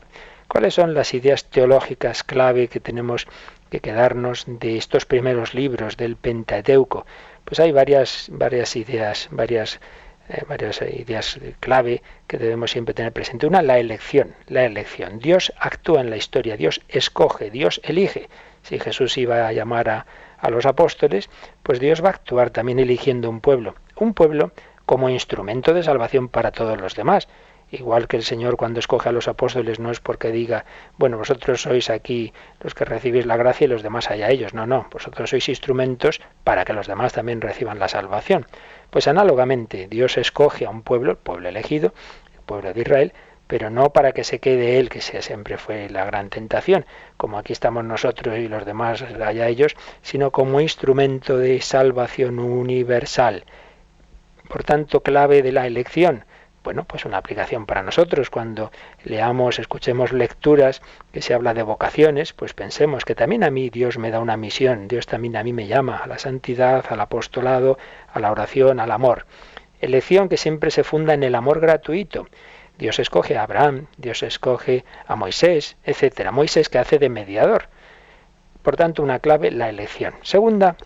¿Cuáles son las ideas teológicas clave que tenemos que quedarnos de estos primeros libros del Pentateuco? Pues hay varias, varias ideas, varias eh, varias ideas clave que debemos siempre tener presente. Una, la elección, la elección. Dios actúa en la historia, Dios escoge, Dios elige. Si Jesús iba a llamar a, a los apóstoles, pues Dios va a actuar también eligiendo un pueblo. Un pueblo como instrumento de salvación para todos los demás. Igual que el Señor cuando escoge a los apóstoles no es porque diga, bueno, vosotros sois aquí los que recibís la gracia y los demás allá ellos. No, no, vosotros sois instrumentos para que los demás también reciban la salvación. Pues análogamente, Dios escoge a un pueblo, el pueblo elegido, el pueblo de Israel, pero no para que se quede él, que siempre fue la gran tentación, como aquí estamos nosotros y los demás allá ellos, sino como instrumento de salvación universal. Por tanto, clave de la elección bueno, pues una aplicación para nosotros. Cuando leamos, escuchemos lecturas que se habla de vocaciones, pues pensemos que también a mí Dios me da una misión, Dios también a mí me llama a la santidad, al apostolado, a la oración, al amor. Elección que siempre se funda en el amor gratuito. Dios escoge a Abraham, Dios escoge a Moisés, etcétera. Moisés que hace de mediador. Por tanto, una clave, la elección. Segunda,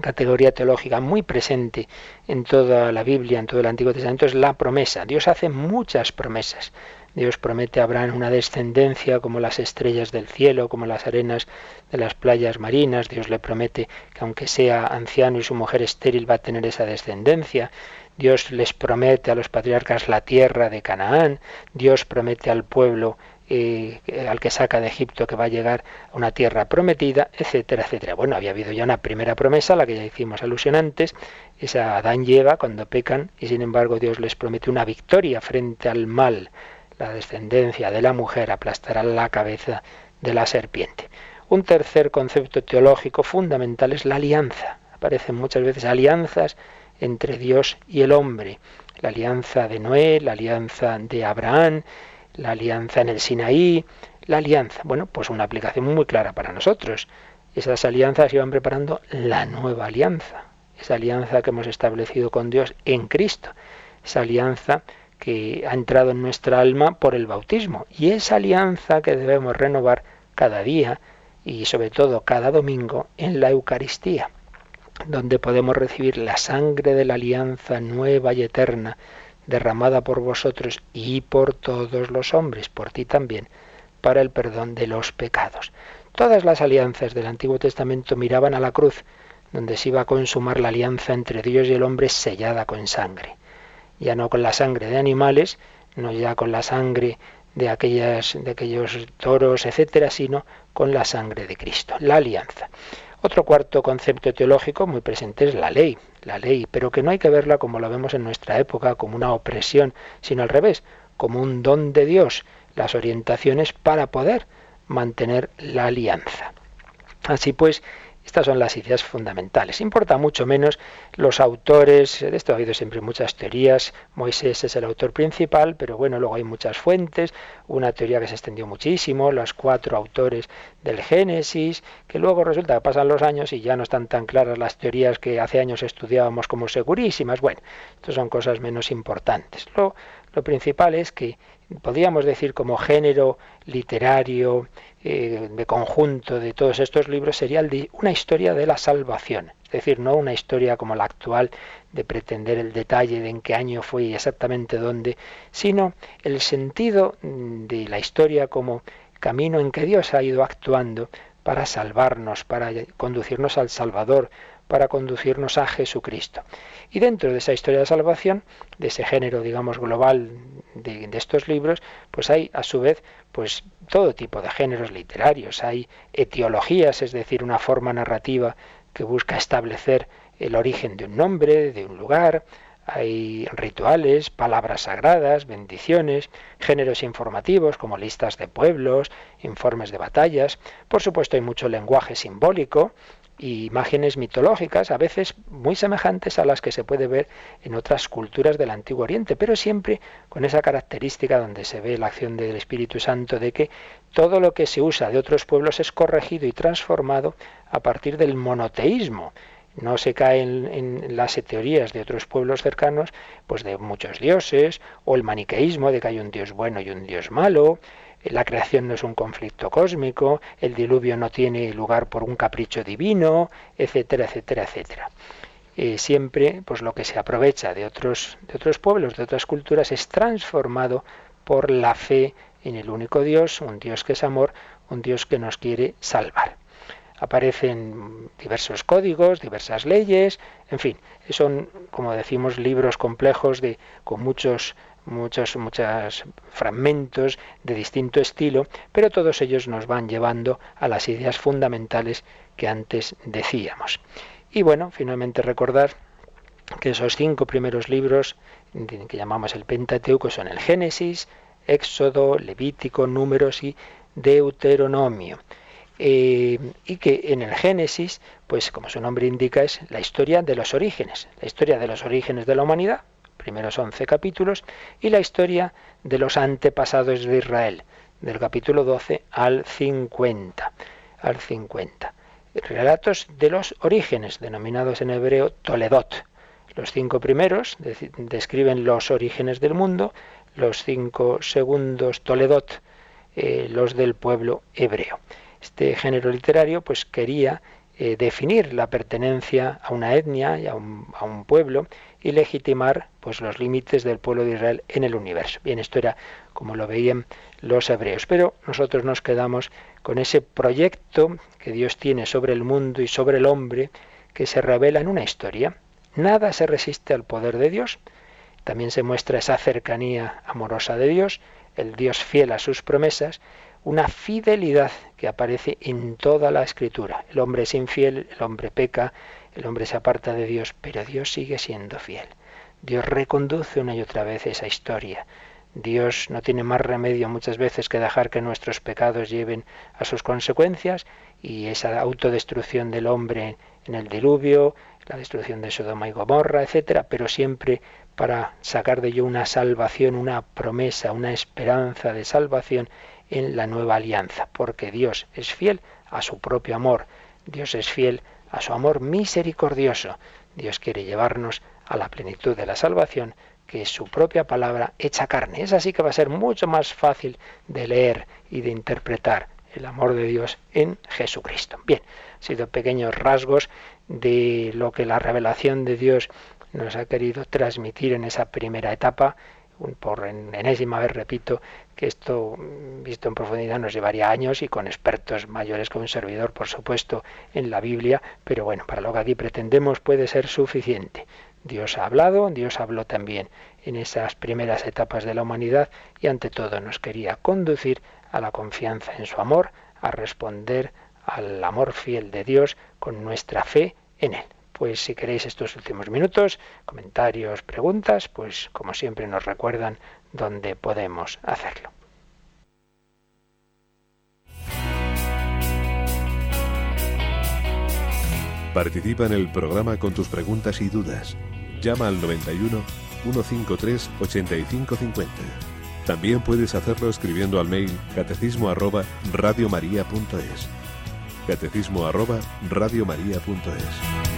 categoría teológica muy presente en toda la Biblia, en todo el Antiguo Testamento, es la promesa. Dios hace muchas promesas. Dios promete a Abraham una descendencia como las estrellas del cielo, como las arenas de las playas marinas. Dios le promete que aunque sea anciano y su mujer estéril va a tener esa descendencia. Dios les promete a los patriarcas la tierra de Canaán. Dios promete al pueblo al que saca de Egipto que va a llegar a una tierra prometida, etcétera, etcétera. Bueno, había habido ya una primera promesa, la que ya hicimos alusión antes, esa Adán lleva cuando pecan y sin embargo Dios les promete una victoria frente al mal. La descendencia de la mujer aplastará la cabeza de la serpiente. Un tercer concepto teológico fundamental es la alianza. Aparecen muchas veces alianzas entre Dios y el hombre. La alianza de Noé, la alianza de Abraham, la alianza en el Sinaí, la alianza. Bueno, pues una aplicación muy clara para nosotros. Esas alianzas iban preparando la nueva alianza, esa alianza que hemos establecido con Dios en Cristo, esa alianza que ha entrado en nuestra alma por el bautismo y esa alianza que debemos renovar cada día y sobre todo cada domingo en la Eucaristía, donde podemos recibir la sangre de la alianza nueva y eterna derramada por vosotros y por todos los hombres, por ti también, para el perdón de los pecados. Todas las alianzas del Antiguo Testamento miraban a la cruz, donde se iba a consumar la alianza entre Dios y el hombre sellada con sangre. Ya no con la sangre de animales, no ya con la sangre de, aquellas, de aquellos toros, etcétera, sino con la sangre de Cristo, la alianza. Otro cuarto concepto teológico muy presente es la ley, la ley, pero que no hay que verla como lo vemos en nuestra época, como una opresión, sino al revés, como un don de Dios, las orientaciones para poder mantener la alianza. Así pues, estas son las ideas fundamentales. Importa mucho menos los autores, de esto ha habido siempre muchas teorías, Moisés es el autor principal, pero bueno, luego hay muchas fuentes, una teoría que se extendió muchísimo, los cuatro autores del Génesis, que luego resulta que pasan los años y ya no están tan claras las teorías que hace años estudiábamos como segurísimas. Bueno, estas son cosas menos importantes. Lo, lo principal es que podríamos decir como género literario eh, de conjunto de todos estos libros sería el de una historia de la salvación. Es decir, no una historia como la actual de pretender el detalle de en qué año fue y exactamente dónde, sino el sentido de la historia como camino en que Dios ha ido actuando para salvarnos, para conducirnos al Salvador, para conducirnos a Jesucristo. Y dentro de esa historia de salvación, de ese género, digamos, global de, estos libros, pues hay a su vez pues todo tipo de géneros literarios. Hay etiologías, es decir, una forma narrativa que busca establecer el origen de un nombre, de un lugar, hay rituales, palabras sagradas, bendiciones, géneros informativos como listas de pueblos, informes de batallas. Por supuesto hay mucho lenguaje simbólico, imágenes mitológicas, a veces muy semejantes a las que se puede ver en otras culturas del Antiguo Oriente, pero siempre con esa característica donde se ve la acción del Espíritu Santo de que todo lo que se usa de otros pueblos es corregido y transformado a partir del monoteísmo. No se cae en, en las teorías de otros pueblos cercanos, pues de muchos dioses, o el maniqueísmo de que hay un dios bueno y un dios malo, la creación no es un conflicto cósmico, el diluvio no tiene lugar por un capricho divino, etcétera, etcétera, etcétera. eh, siempre pues lo que se aprovecha de otros, de otros pueblos, de otras culturas, es transformado por la fe en el único Dios, un Dios que es amor, un Dios que nos quiere salvar. Aparecen diversos códigos, diversas leyes, en fin, son, como decimos, libros complejos de, con muchos muchos, muchos fragmentos de distinto estilo, pero todos ellos nos van llevando a las ideas fundamentales que antes decíamos. Y bueno, finalmente recordar que esos cinco primeros libros que llamamos el Pentateuco son el Génesis, Éxodo, Levítico, Números y Deuteronomio. Eh, y que en el Génesis, pues como su nombre indica, es la historia de los orígenes, la historia de los orígenes de la humanidad, primeros once capítulos, y la historia de los antepasados de Israel, del capítulo 12 al 50. Al 50 relatos de los orígenes, denominados en hebreo Toledot. Los cinco primeros describen los orígenes del mundo, los cinco segundos Toledot, eh, los del pueblo hebreo. Este género literario pues quería eh, definir la pertenencia a una etnia y a un, pueblo y legitimar pues los límites del pueblo de Israel en el universo. Bien, esto era como lo veían los hebreos, pero nosotros nos quedamos con ese proyecto que Dios tiene sobre el mundo y sobre el hombre que se revela en una historia. Nada se resiste al poder de Dios. También se muestra esa cercanía amorosa de Dios, el Dios fiel a sus promesas, una fidelidad que aparece en toda la escritura. El hombre es infiel, el hombre peca, el hombre se aparta de Dios, pero Dios sigue siendo fiel. Dios reconduce una y otra vez esa historia. Dios no tiene más remedio muchas veces que dejar que nuestros pecados lleven a sus consecuencias y esa autodestrucción del hombre en el diluvio, la destrucción de Sodoma y Gomorra, etcétera, pero siempre para sacar de ello una salvación, una promesa, una esperanza de salvación en la nueva alianza, porque Dios es fiel a su propio amor, Dios es fiel a su amor misericordioso. Dios quiere llevarnos a la plenitud de la salvación que es su propia palabra hecha carne. Es así que va a ser mucho más fácil de leer y de interpretar el amor de Dios en Jesucristo. Bien, han sido pequeños rasgos de lo que la revelación de Dios nos ha querido transmitir en esa primera etapa. Por enésima vez repito que esto, visto en profundidad, nos llevaría años y con expertos mayores que un servidor, por supuesto, en la Biblia, pero bueno, para lo que aquí pretendemos puede ser suficiente. Dios ha hablado, Dios habló también en esas primeras etapas de la humanidad y ante todo nos quería conducir a la confianza en su amor, a responder al amor fiel de Dios con nuestra fe en Él. Pues si queréis estos últimos minutos, comentarios, preguntas, pues como siempre nos recuerdan dónde podemos hacerlo. Participa en el programa con tus preguntas y dudas Llama al 91 153 8550. También puedes hacerlo escribiendo al mail catecismo arroba radiomaria.es. Catecismo arroba radiomaria.es.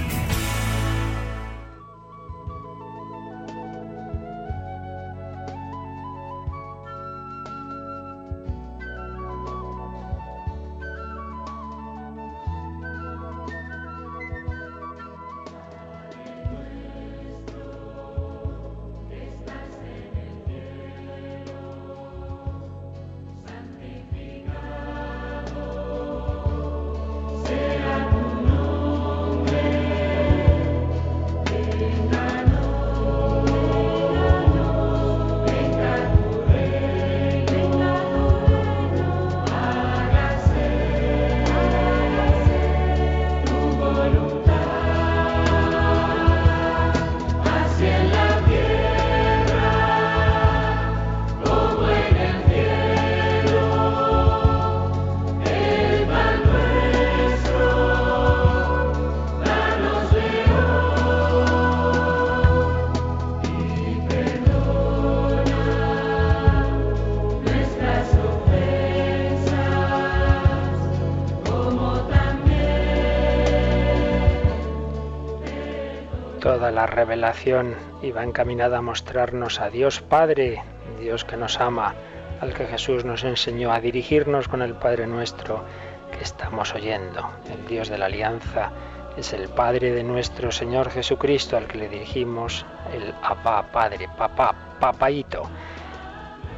la revelación iba encaminada a mostrarnos a Dios Padre, Dios que nos ama, al que Jesús nos enseñó a dirigirnos con el Padre nuestro que estamos oyendo, el Dios de la alianza, es el Padre de nuestro Señor Jesucristo al que le dirigimos el Abba Padre, Papá, Papaito.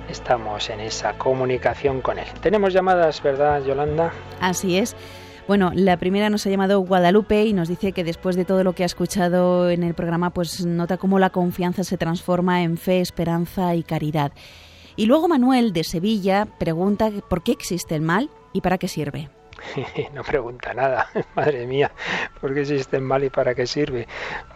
Estamos en esa comunicación con Él. Tenemos llamadas, ¿verdad, Yolanda? Así es. Bueno, la primera nos ha llamado Guadalupe y nos dice que después de todo lo que ha escuchado en el programa, pues nota cómo la confianza se transforma en fe, esperanza y caridad. Y luego Manuel de Sevilla pregunta por qué existe el mal y para qué sirve. no pregunta nada, madre mía, ¿por qué existe el mal y para qué sirve?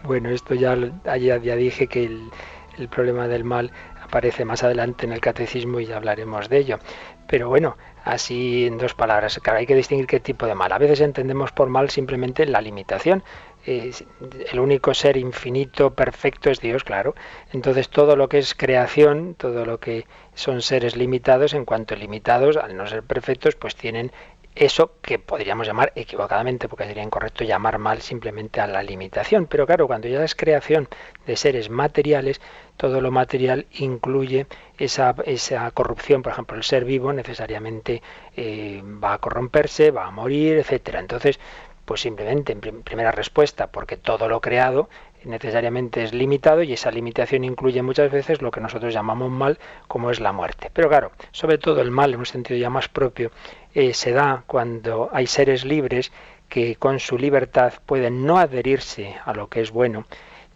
Bueno, esto ya, ya, ya dije que el, el problema del mal aparece más adelante en el catecismo y ya hablaremos de ello. Pero bueno, así en dos palabras, claro, hay que distinguir qué tipo de mal. A veces entendemos por mal simplemente la limitación. el único ser infinito, perfecto es Dios, claro. Entonces todo lo que es creación, todo lo que son seres limitados, en cuanto limitados, al no ser perfectos, pues tienen eso que podríamos llamar equivocadamente, porque sería incorrecto llamar mal simplemente a la limitación. Pero claro, cuando ya es creación de seres materiales, todo lo material incluye esa, esa corrupción. Por ejemplo, el ser vivo necesariamente eh, va a corromperse, va a morir, etcétera. Entonces, pues simplemente, en primera respuesta, porque todo lo creado necesariamente es limitado y esa limitación incluye muchas veces lo que nosotros llamamos mal, como es la muerte. Pero claro, sobre todo el mal en un sentido ya más propio eh, se da cuando hay seres libres que con su libertad pueden no adherirse a lo que es bueno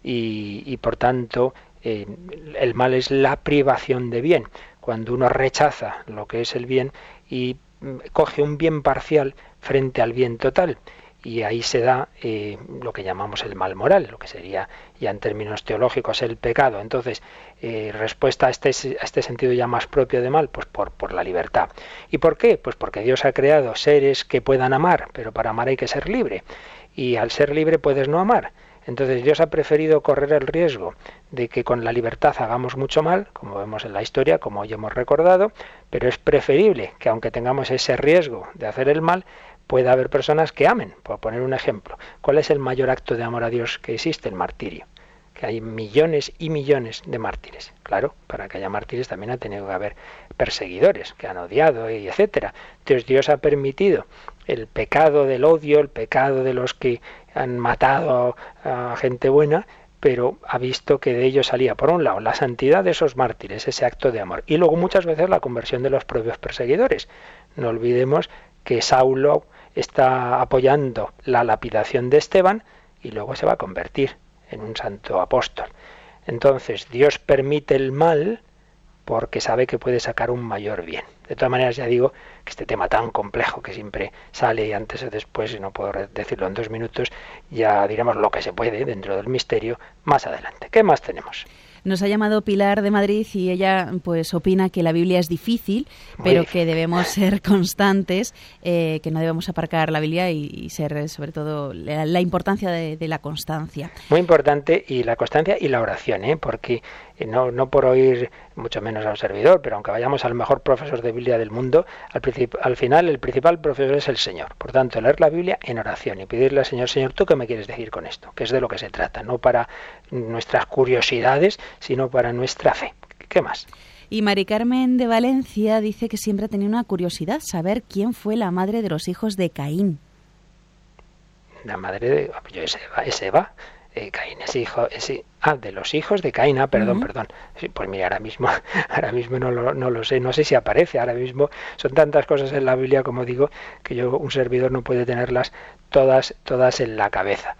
y, por tanto eh, el mal es la privación de bien. Cuando uno rechaza lo que es el bien y mm, coge un bien parcial frente al bien total y ahí se da eh, lo que llamamos el mal moral, lo que sería ya en términos teológicos el pecado. Entonces, eh, respuesta a este, a este sentido ya más propio de mal, pues por, por la libertad. ¿Y por qué? Pues porque Dios ha creado seres que puedan amar, pero para amar hay que ser libre. Y al ser libre puedes no amar. Entonces Dios ha preferido correr el riesgo de que con la libertad hagamos mucho mal, como vemos en la historia, como hoy hemos recordado, pero es preferible que aunque tengamos ese riesgo de hacer el mal, puede haber personas que amen, por poner un ejemplo. ¿Cuál es el mayor acto de amor a Dios que existe? El martirio. Que hay millones y millones de mártires. Claro, para que haya mártires también ha tenido que haber perseguidores que han odiado y etcétera. Entonces Dios ha permitido el pecado del odio, el pecado de los que han matado a gente buena, pero ha visto que de ello salía, por un lado, la santidad de esos mártires, ese acto de amor, y luego muchas veces la conversión de los propios perseguidores. No olvidemos que Saulo está apoyando la lapidación de Esteban y luego se va a convertir en un santo apóstol. Entonces Dios permite el mal porque sabe que puede sacar un mayor bien. De todas maneras, ya digo que este tema tan complejo que siempre sale antes o después, y no puedo decirlo en dos minutos, ya diremos lo que se puede dentro del misterio más adelante. ¿Qué más tenemos? Nos ha llamado Pilar de Madrid y ella pues opina que la Biblia es difícil, pero que debemos ser constantes, eh, que no debemos aparcar la Biblia y, ser sobre todo la, importancia de, la constancia. Muy importante y la constancia y la oración, ¿eh? porque eh, no, no por oír mucho menos a un servidor, pero aunque vayamos al mejor profesor de Biblia del mundo, al, al final el principal profesor es el Señor. Por tanto, leer la Biblia en oración y pedirle al Señor, Señor, ¿tú qué me quieres decir con esto? Que es de lo que se trata, no para nuestras curiosidades, sino para nuestra fe. ¿Qué más? Y Mari Carmen de Valencia dice que siempre ha tenido una curiosidad, saber quién fue la madre de los hijos de Caín. La madre de... Yo es Eva, eh, Caín es hijo... Es, ah, de los hijos de Caín, ah, perdón, perdón. pues mira, ahora mismo, ahora mismo no lo, no lo sé, no sé si aparece, ahora mismo son tantas cosas en la Biblia, como digo, que yo, un servidor no puede tenerlas todas, todas en la cabeza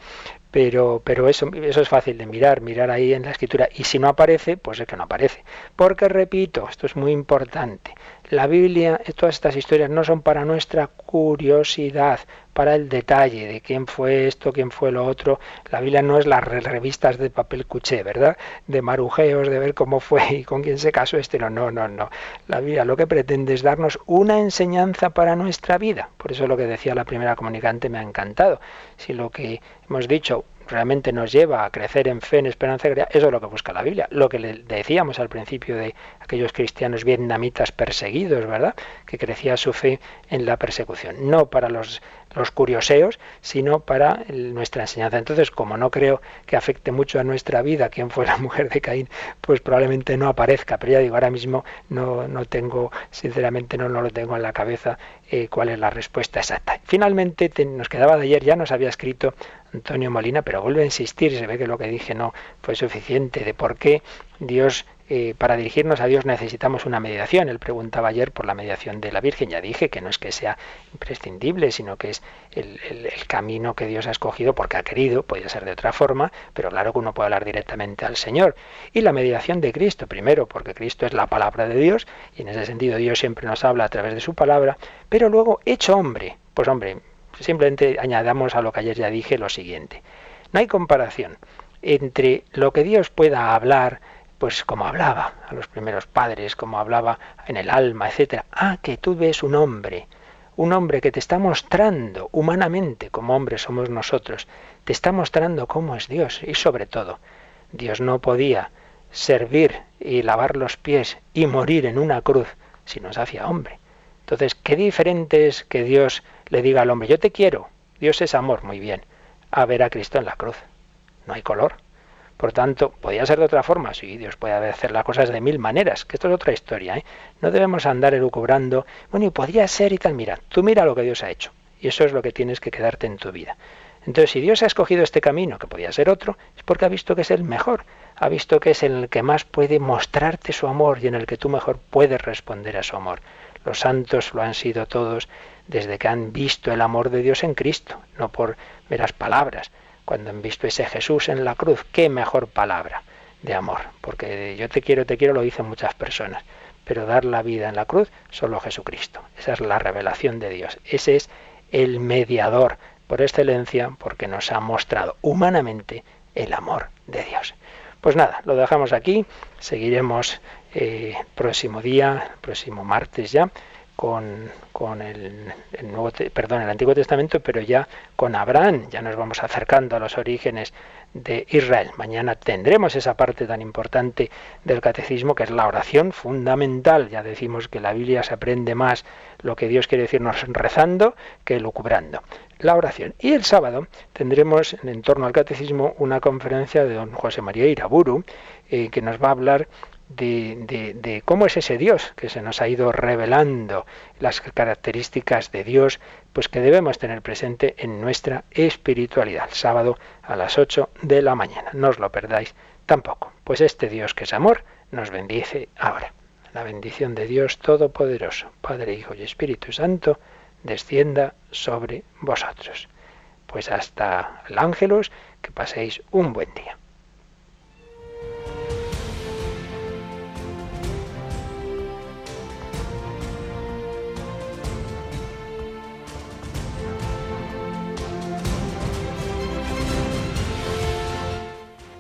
pero, pero eso, eso es fácil de mirar, mirar ahí en la escritura. Y si no aparece, pues es que no aparece. Porque, repito, esto es muy importante, la Biblia, todas estas historias no son para nuestra curiosidad, para el detalle de quién fue esto, quién fue lo otro. La Biblia no es las revistas de papel cuché, ¿verdad? De marujeos, de ver cómo fue y con quién se casó este. No, no, no, no. La Biblia lo que pretende es darnos una enseñanza para nuestra vida. Por eso lo que decía la primera comunicante me ha encantado. Si lo que hemos dicho realmente nos lleva a crecer en fe, en esperanza eso es lo que busca la Biblia. Lo que le decíamos al principio de aquellos cristianos vietnamitas perseguidos, ¿verdad? Que crecía su fe en la persecución. No para los los curioseos, sino para nuestra enseñanza. Entonces, como no creo que afecte mucho a nuestra vida quién fue la mujer de Caín, pues probablemente no aparezca. Pero ya digo, ahora mismo no, no tengo, sinceramente no, no lo tengo en la cabeza eh, cuál es la respuesta exacta. Finalmente, nos quedaba de ayer, ya nos había escrito Antonio Molina, pero vuelve a insistir, se ve que lo que dije no fue suficiente, de por qué Dios eh, para dirigirnos a Dios necesitamos una mediación. Él preguntaba ayer por la mediación de la Virgen. Ya dije que no es que sea imprescindible, sino que es el, camino que Dios ha escogido porque ha querido, podría ser de otra forma, pero claro que uno puede hablar directamente al Señor. Y la mediación de Cristo, primero, porque Cristo es la palabra de Dios, y en ese sentido Dios siempre nos habla a través de su palabra, pero luego hecho hombre. Pues hombre, simplemente añadamos a lo que ayer ya dije lo siguiente. No hay comparación entre lo que Dios pueda hablar, pues como hablaba a los primeros padres, como hablaba en el alma, etcétera. Ah, que tú ves un hombre, un hombre que te está mostrando humanamente como hombres somos nosotros, te está mostrando cómo es Dios y sobre todo, Dios no podía servir y lavar los pies y morir en una cruz si no se hacía hombre. Entonces, qué diferente es que Dios le diga al hombre, yo te quiero, Dios es amor, muy bien, a ver a Cristo en la cruz. No hay color. Por tanto, podía ser de otra forma. Sí, Dios puede hacer las cosas de mil maneras, que esto es otra historia. ¿eh? No debemos andar elucubrando, bueno, y podría ser y tal. Mira, tú mira lo que Dios ha hecho. Y eso es lo que tienes que quedarte en tu vida. Entonces, si Dios ha escogido este camino, que podía ser otro, es porque ha visto que es el mejor, ha visto que es el que más puede mostrarte su amor y en el que tú mejor puedes responder a su amor. Los santos lo han sido todos desde que han visto el amor de Dios en Cristo, no por meras palabras, cuando han visto ese Jesús en la cruz, qué mejor palabra de amor, porque yo te quiero, te quiero lo dicen muchas personas, pero dar la vida en la cruz solo Jesucristo. Esa es la revelación de Dios. Ese es el mediador por excelencia porque nos ha mostrado humanamente el amor de Dios. Pues nada, lo dejamos aquí, seguiremos eh, próximo día, próximo martes ya, con, el, Nuevo, perdón, el Antiguo Testamento, pero ya con Abraham, ya nos vamos acercando a los orígenes de Israel. Mañana tendremos esa parte tan importante del catecismo que es la oración fundamental. Ya decimos que la Biblia se aprende más lo que Dios quiere decirnos rezando que lucubrando. La oración. Y el sábado tendremos en torno al catecismo una conferencia de don José María Iraburu eh, que nos va a hablar de, cómo es ese Dios que se nos ha ido revelando, las características de Dios, pues que debemos tener presente en nuestra espiritualidad. El sábado a las 8 de la mañana. No os lo perdáis tampoco. Pues este Dios que es amor nos bendice ahora. La bendición de Dios Todopoderoso, Padre, Hijo y Espíritu Santo, descienda sobre vosotros. Pues hasta el ángelos, que paséis un buen día.